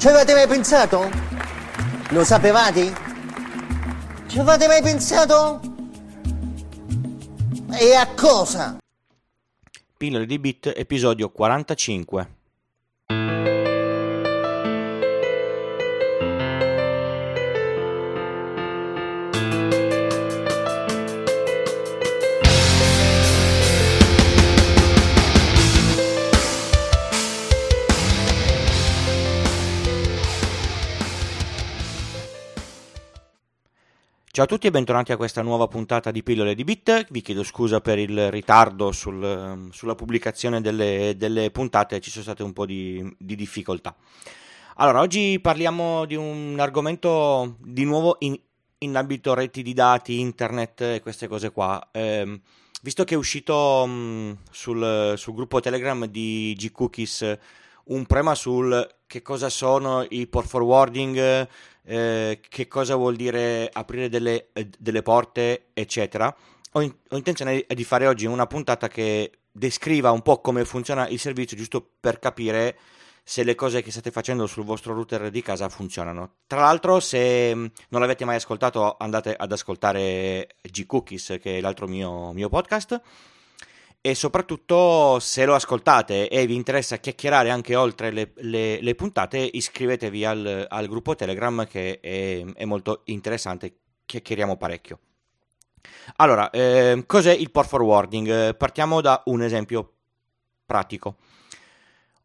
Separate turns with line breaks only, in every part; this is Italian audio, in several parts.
Ci avete mai pensato? Lo sapevate? Ci avete mai pensato? E a cosa?
Pillole di Bit, episodio 45. Ciao a tutti e bentornati a questa nuova puntata di Pillole di Bit. Vi chiedo scusa per il ritardo sul, sulla pubblicazione delle, delle, puntate, ci sono state un po' di, di, difficoltà. Allora, oggi parliamo di un argomento di nuovo in, in ambito reti di dati, internet e queste cose qua. Eh, visto che è uscito mh, sul, sul gruppo Telegram di G-Cookies un prema sul che cosa sono i port forwarding, eh, che cosa vuol dire aprire delle, eh, delle porte, eccetera. Ho, in, ho, intenzione di fare oggi una puntata che descriva un po' come funziona il servizio, giusto per capire se le cose che state facendo sul vostro router di casa funzionano. Tra l'altro, se mm, non l'avete mai ascoltato, andate ad ascoltare G Cookies, che è l'altro mio, mio podcast e soprattutto se lo ascoltate e vi interessa chiacchierare anche oltre le, le, le puntate iscrivetevi al, al, gruppo Telegram che è, è, molto interessante, chiacchieriamo parecchio. Allora, eh, cos'è il port forwarding? Partiamo da un esempio pratico.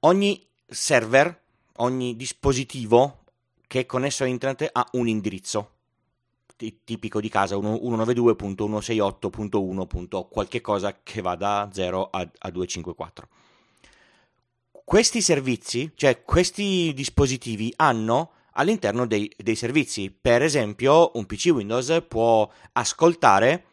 Ogni server, ogni dispositivo che è connesso a internet ha un indirizzo tipico di casa 192.168.1. qualche cosa che va da 0 a, a 254. Questi servizi, cioè questi dispositivi hanno all'interno dei, dei servizi, per esempio un PC Windows può ascoltare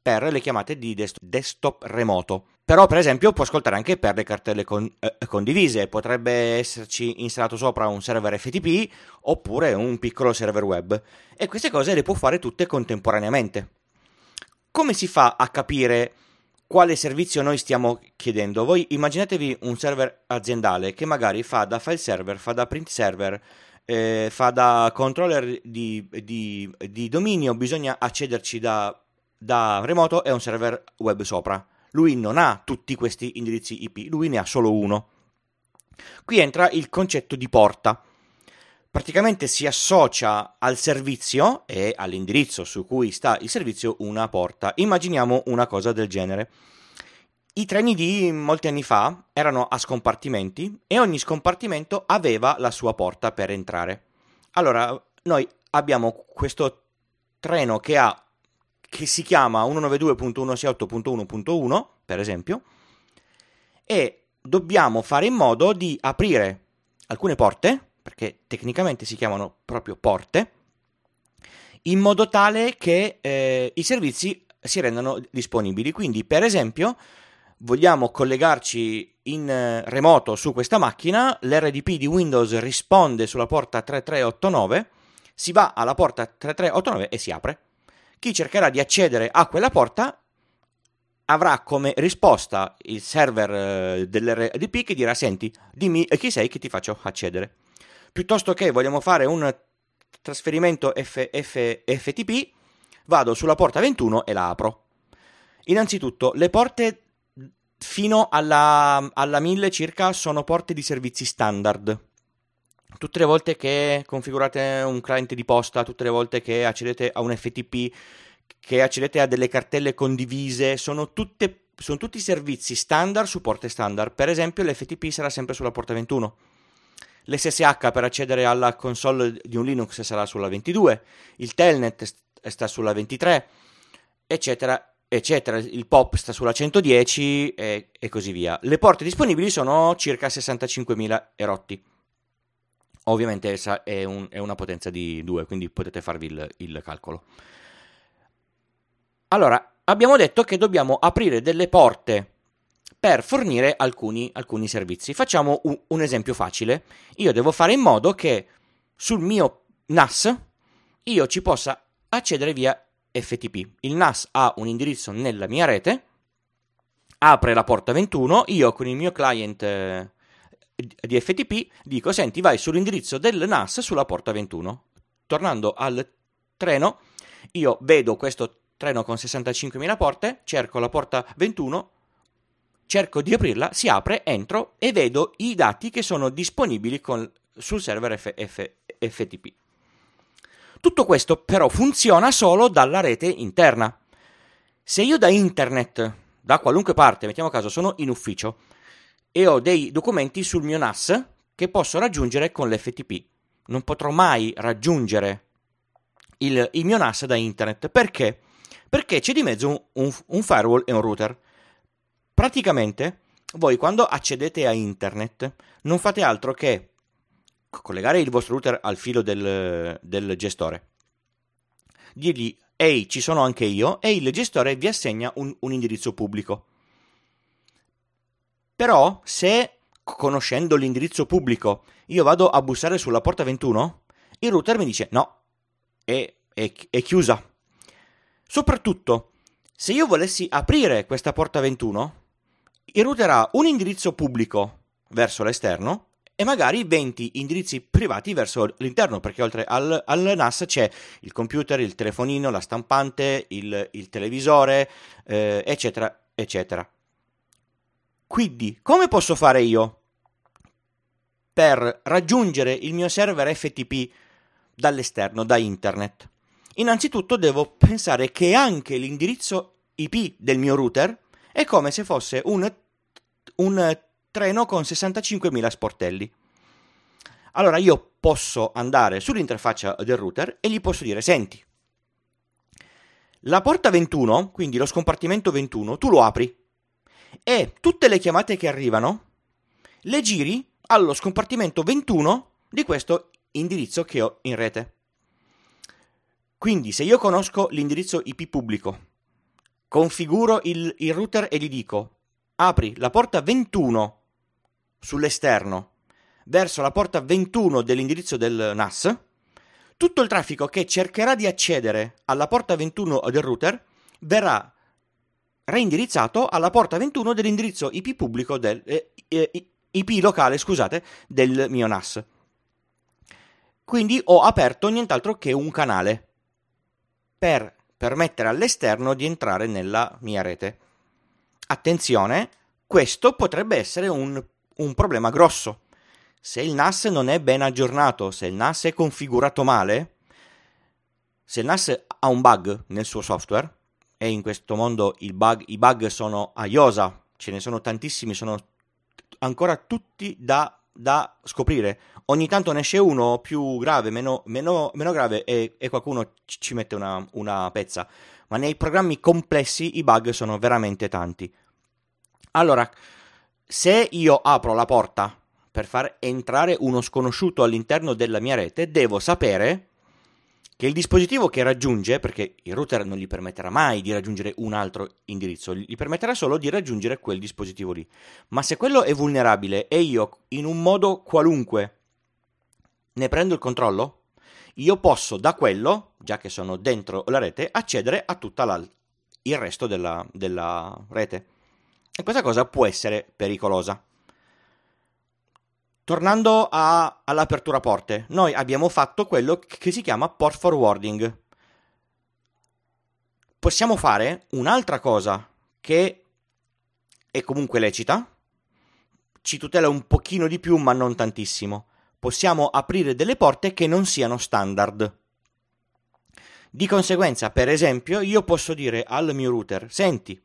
per le chiamate di desktop remoto però, per esempio, può ascoltare anche per le cartelle con, eh, condivise. Potrebbe esserci installato sopra un server FTP oppure un piccolo server web. E queste cose le può fare tutte contemporaneamente. Come si fa a capire quale servizio noi stiamo chiedendo? Voi immaginatevi un server aziendale che magari fa da file server, fa da print server, eh, fa da controller di, di, di, dominio, bisogna accederci da, da remoto e un server web sopra lui non ha tutti questi indirizzi IP, lui ne ha solo uno. Qui entra il concetto di porta. Praticamente si associa al servizio e all'indirizzo su cui sta il servizio una porta. Immaginiamo una cosa del genere. I treni di molti anni fa erano a scompartimenti e ogni scompartimento aveva la sua porta per entrare. Allora, noi abbiamo questo treno che ha che si chiama 192.168.1.1, per esempio, e dobbiamo fare in modo di aprire alcune porte, perché tecnicamente si chiamano proprio porte, in modo tale che eh, i servizi si rendano disponibili. Quindi, per esempio, vogliamo collegarci in eh, remoto su questa macchina, l'RDP di Windows risponde sulla porta 3389, si va alla porta 3389 e si apre chi cercherà di accedere a quella porta avrà come risposta il server eh, dell'RDP che dirà senti dimmi chi sei che ti faccio accedere? Piuttosto che vogliamo fare un trasferimento FTP vado sulla porta 21 e la apro. Innanzitutto le porte fino alla, alla 1000 circa sono porte di servizi standard tutte le volte che configurate un cliente di posta, tutte le volte che accedete a un FTP, che accedete a delle cartelle condivise, sono, tutte, sono tutti servizi standard su porte standard. Per esempio, l'FTP sarà sempre sulla porta 21. L'SSH per accedere alla console di un Linux sarà sulla 22, il Telnet sta sulla 23, eccetera, eccetera. Il POP sta sulla 110 e, e così via. Le porte disponibili sono circa 65.000 erotti. Ovviamente è, un, è una potenza di 2, quindi potete farvi il, il calcolo. Allora, abbiamo detto che dobbiamo aprire delle porte per fornire alcuni, alcuni servizi. Facciamo un, un, esempio facile. Io devo fare in modo che sul mio NAS io ci possa accedere via FTP. Il NAS ha un indirizzo nella mia rete, apre la porta 21, io con il mio client eh, di FTP, dico senti vai sull'indirizzo del NAS sulla porta 21. Tornando al treno, io vedo questo treno con 65.000 porte, cerco la porta 21, cerco di aprirla, si apre, entro e vedo i dati che sono disponibili con, sul server F, F, FTP. Tutto questo però funziona solo dalla rete interna. Se io da internet, da qualunque parte, mettiamo caso, sono in ufficio e ho dei documenti sul mio NAS che posso raggiungere con l'FTP, non potrò mai raggiungere il, il mio NAS da internet. Perché? Perché c'è di mezzo un, un, un firewall e un router. Praticamente, voi quando accedete a internet non fate altro che collegare il vostro router al filo del, del gestore, dirgli ehi ci sono anche io e il gestore vi assegna un, un indirizzo pubblico. Però se conoscendo l'indirizzo pubblico io vado a bussare sulla porta 21, il router mi dice no, è, è, è chiusa. Soprattutto, se io volessi aprire questa porta 21, il router ha un indirizzo pubblico verso l'esterno e magari 20 indirizzi privati verso l'interno, perché oltre al, al NAS c'è il computer, il telefonino, la stampante, il, il televisore, eh, eccetera, eccetera. Quindi, come posso fare io per raggiungere il mio server FTP dall'esterno, da internet? Innanzitutto devo pensare che anche l'indirizzo IP del mio router è come se fosse un, un treno con 65.000 sportelli. Allora io posso andare sull'interfaccia del router e gli posso dire, senti, la porta 21, quindi lo scompartimento 21, tu lo apri e tutte le chiamate che arrivano le giri allo scompartimento 21 di questo indirizzo che ho in rete. Quindi se io conosco l'indirizzo IP pubblico, configuro il, il router e gli dico apri la porta 21 sull'esterno verso la porta 21 dell'indirizzo del NAS, tutto il traffico che cercherà di accedere alla porta 21 del router verrà reindirizzato alla porta 21 dell'indirizzo IP pubblico del eh, eh IP locale, scusate, del mio NAS. Quindi ho aperto nient'altro che un canale per permettere all'esterno di entrare nella mia rete. Attenzione, questo potrebbe essere un un problema grosso. Se il NAS non è ben aggiornato, se il NAS è configurato male, se il NAS ha un bug nel suo software, e in questo mondo bug, i bug sono a iosa, ce ne sono tantissimi, sono ancora tutti da, da scoprire. Ogni tanto ne esce uno più grave, meno, meno, meno grave e, e, qualcuno ci mette una, una pezza. Ma nei programmi complessi i bug sono veramente tanti. Allora, se io apro la porta per far entrare uno sconosciuto all'interno della mia rete, devo sapere che il dispositivo che raggiunge, perché il router non gli permetterà mai di raggiungere un altro indirizzo, gli permetterà solo di raggiungere quel dispositivo lì. Ma se quello è vulnerabile e io in un modo qualunque ne prendo il controllo, io posso da quello, già che sono dentro la rete, accedere a tutto il resto della, della rete. E questa cosa può essere pericolosa. Tornando a, all'apertura porte, noi abbiamo fatto quello che si chiama port forwarding. Possiamo fare un'altra cosa che è comunque lecita, ci tutela un pochino di più ma non tantissimo. Possiamo aprire delle porte che non siano standard. Di conseguenza, per esempio, io posso dire al mio router, senti,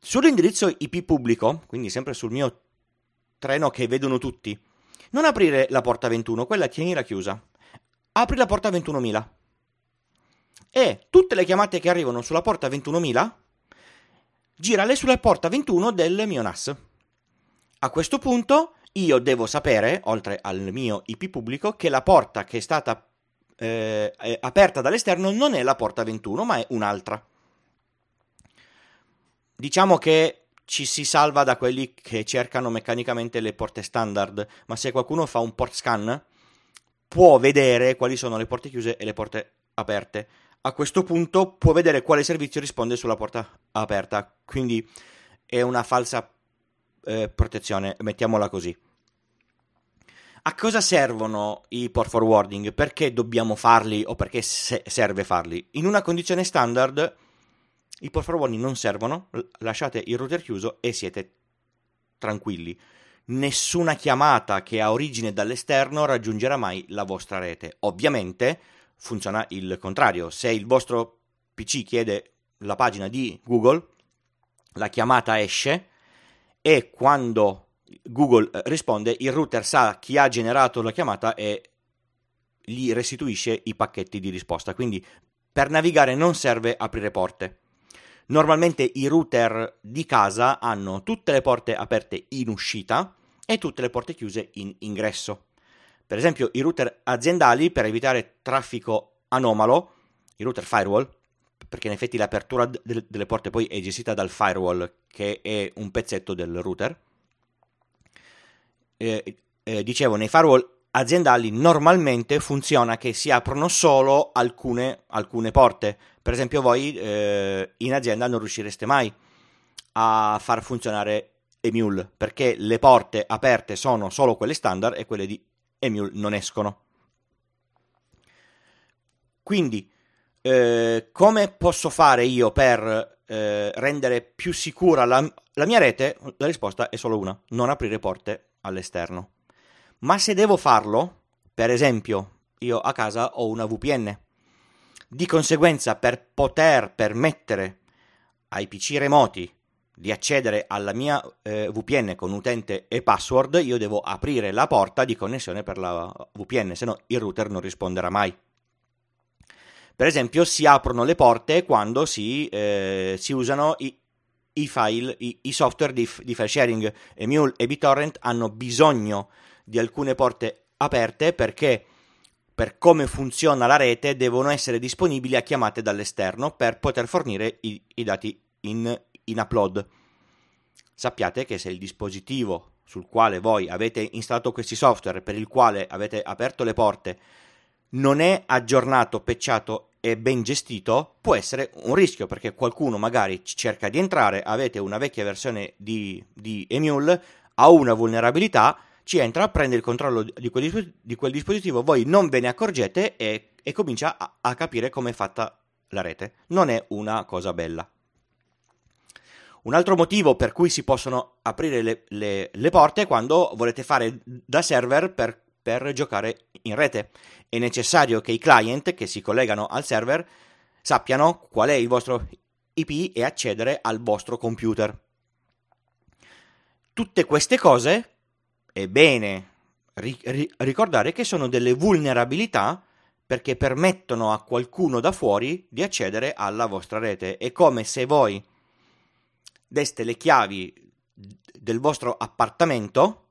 Sull'indirizzo IP pubblico, quindi sempre sul mio treno che vedono tutti, non aprire la porta 21, quella tienila chiusa. Apri la porta 21.000. E tutte le chiamate che arrivano sulla porta 21.000, girale sulla porta 21 del mio NAS. A questo punto io devo sapere, oltre al mio IP pubblico, che la porta che è stata eh, aperta dall'esterno non è la porta 21, ma è un'altra. Diciamo che ci si salva da quelli che cercano meccanicamente le porte standard, ma se qualcuno fa un port scan può vedere quali sono le porte chiuse e le porte aperte. A questo punto può vedere quale servizio risponde sulla porta aperta, quindi è una falsa eh, protezione, mettiamola così. A cosa servono i port forwarding? Perché dobbiamo farli o perché se- serve farli? In una condizione standard i port forwarding non servono, lasciate il router chiuso e siete tranquilli. Nessuna chiamata che ha origine dall'esterno raggiungerà mai la vostra rete. Ovviamente funziona il contrario. Se il vostro PC chiede la pagina di Google, la chiamata esce e quando Google eh, risponde, il router sa chi ha generato la chiamata e gli restituisce i pacchetti di risposta. Quindi per navigare non serve aprire porte. Normalmente i router di casa hanno tutte le porte aperte in uscita e tutte le porte chiuse in ingresso. Per esempio, i router aziendali, per evitare traffico anomalo, i router firewall, perché in effetti l'apertura de- delle porte poi è gestita dal firewall, che è un pezzetto del router. Eh, eh, dicevo, nei firewall aziendali normalmente funziona che si aprono solo alcune, alcune porte. Per esempio, voi eh, in azienda non riuscireste mai a far funzionare Emule perché le porte aperte sono solo quelle standard e quelle di Emule non escono. Quindi, eh, come posso fare io per eh, rendere più sicura la, la mia rete? La risposta è solo una: non aprire porte all'esterno. Ma se devo farlo, per esempio, io a casa ho una VPN. Di conseguenza, per poter permettere ai PC remoti di accedere alla mia eh, VPN con utente e password, io devo aprire la porta di connessione per la VPN, se no il router non risponderà mai. Per esempio, si aprono le porte quando si, eh, si usano i, i file, i, i, software di, di file sharing. Emule e BitTorrent hanno bisogno di alcune porte aperte perché per come funziona la rete devono essere disponibili a chiamate dall'esterno per poter fornire i, i dati in, in upload. Sappiate che se il dispositivo sul quale voi avete installato questi software, per il quale avete aperto le porte, non è aggiornato, pecciato e ben gestito, può essere un rischio perché qualcuno magari cerca di entrare, avete una vecchia versione di, di Emule, ha una vulnerabilità, ci entra, prende il controllo di quel, di quel dispositivo, voi non ve ne accorgete e, e comincia a, a capire come è fatta la rete. Non è una cosa bella. Un altro motivo per cui si possono aprire le, le, le porte è quando volete fare da server per, per, giocare in rete. È necessario che i client che si collegano al server sappiano qual è il vostro IP e accedere al vostro computer. Tutte queste cose è bene ri- ricordare che sono delle vulnerabilità perché permettono a qualcuno da fuori di accedere alla vostra rete. È come se voi deste le chiavi del vostro appartamento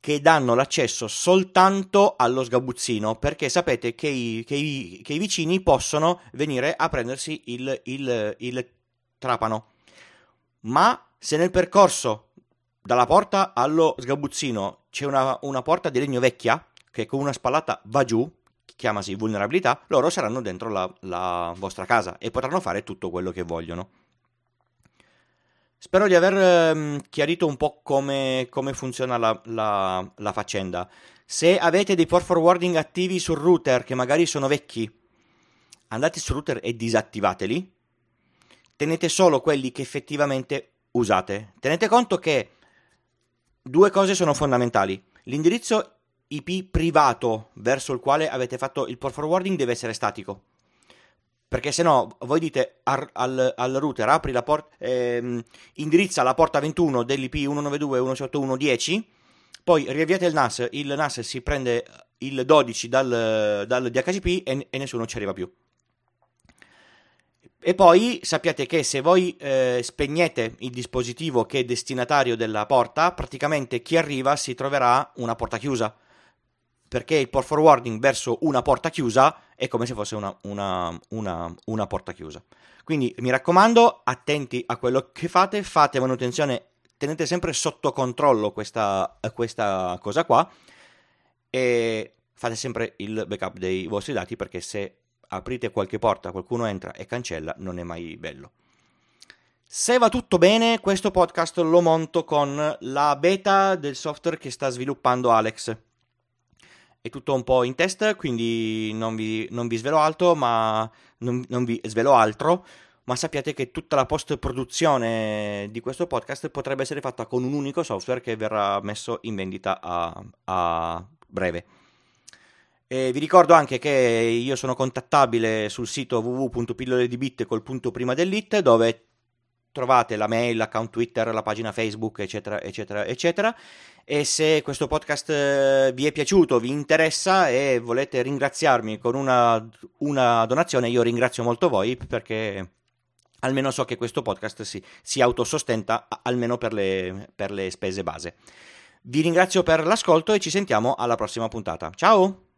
che danno l'accesso soltanto allo sgabuzzino perché sapete che i, che i, che i vicini possono venire a prendersi il, il, il trapano. Ma se nel percorso dalla porta allo sgabuzzino c'è una, una porta di legno vecchia che con una spallata va giù, chiamasi vulnerabilità, loro saranno dentro la, la vostra casa e potranno fare tutto quello che vogliono. Spero di aver um, chiarito un po' come, come funziona la, la, la, faccenda. Se avete dei port forwarding attivi sul router che magari sono vecchi, andate sul router e disattivateli. Tenete solo quelli che effettivamente usate. Tenete conto che Due cose sono fondamentali. L'indirizzo IP privato verso il quale avete fatto il port forwarding deve essere statico. Perché se no, voi dite al, al, al router apri la porta, ehm, indirizza la porta 21 dell'IP 192.168.1.10, poi riavviate il NAS, il NAS si prende il 12 dal, dal DHCP e, e nessuno ci arriva più. E poi sappiate che se voi eh, spegnete il dispositivo che è destinatario della porta, praticamente chi arriva si troverà una porta chiusa. Perché il port forwarding verso una porta chiusa è come se fosse una, una, una, una porta chiusa. Quindi mi raccomando, attenti a quello che fate, fate manutenzione, tenete sempre sotto controllo questa, questa cosa qua e fate sempre il backup dei vostri dati perché se aprite qualche porta, qualcuno entra e cancella, non è mai bello. Se va tutto bene, questo podcast lo monto con la beta del software che sta sviluppando Alex. È tutto un po' in test, quindi non vi, non vi svelo altro, ma non, non vi svelo altro, ma sappiate che tutta la post-produzione di questo podcast potrebbe essere fatta con un unico software che verrà messo in vendita a, a breve. E vi ricordo anche che io sono contattabile sul sito www.pilloledibit col punto prima dell'it dove trovate la mail, l'account Twitter, la pagina Facebook, eccetera, eccetera, eccetera. E se questo podcast eh, vi è piaciuto, vi interessa e volete ringraziarmi con una, una donazione, io ringrazio molto voi perché almeno so che questo podcast si, si autosostenta almeno per le, per le spese base. Vi ringrazio per l'ascolto e ci sentiamo alla prossima puntata. Ciao!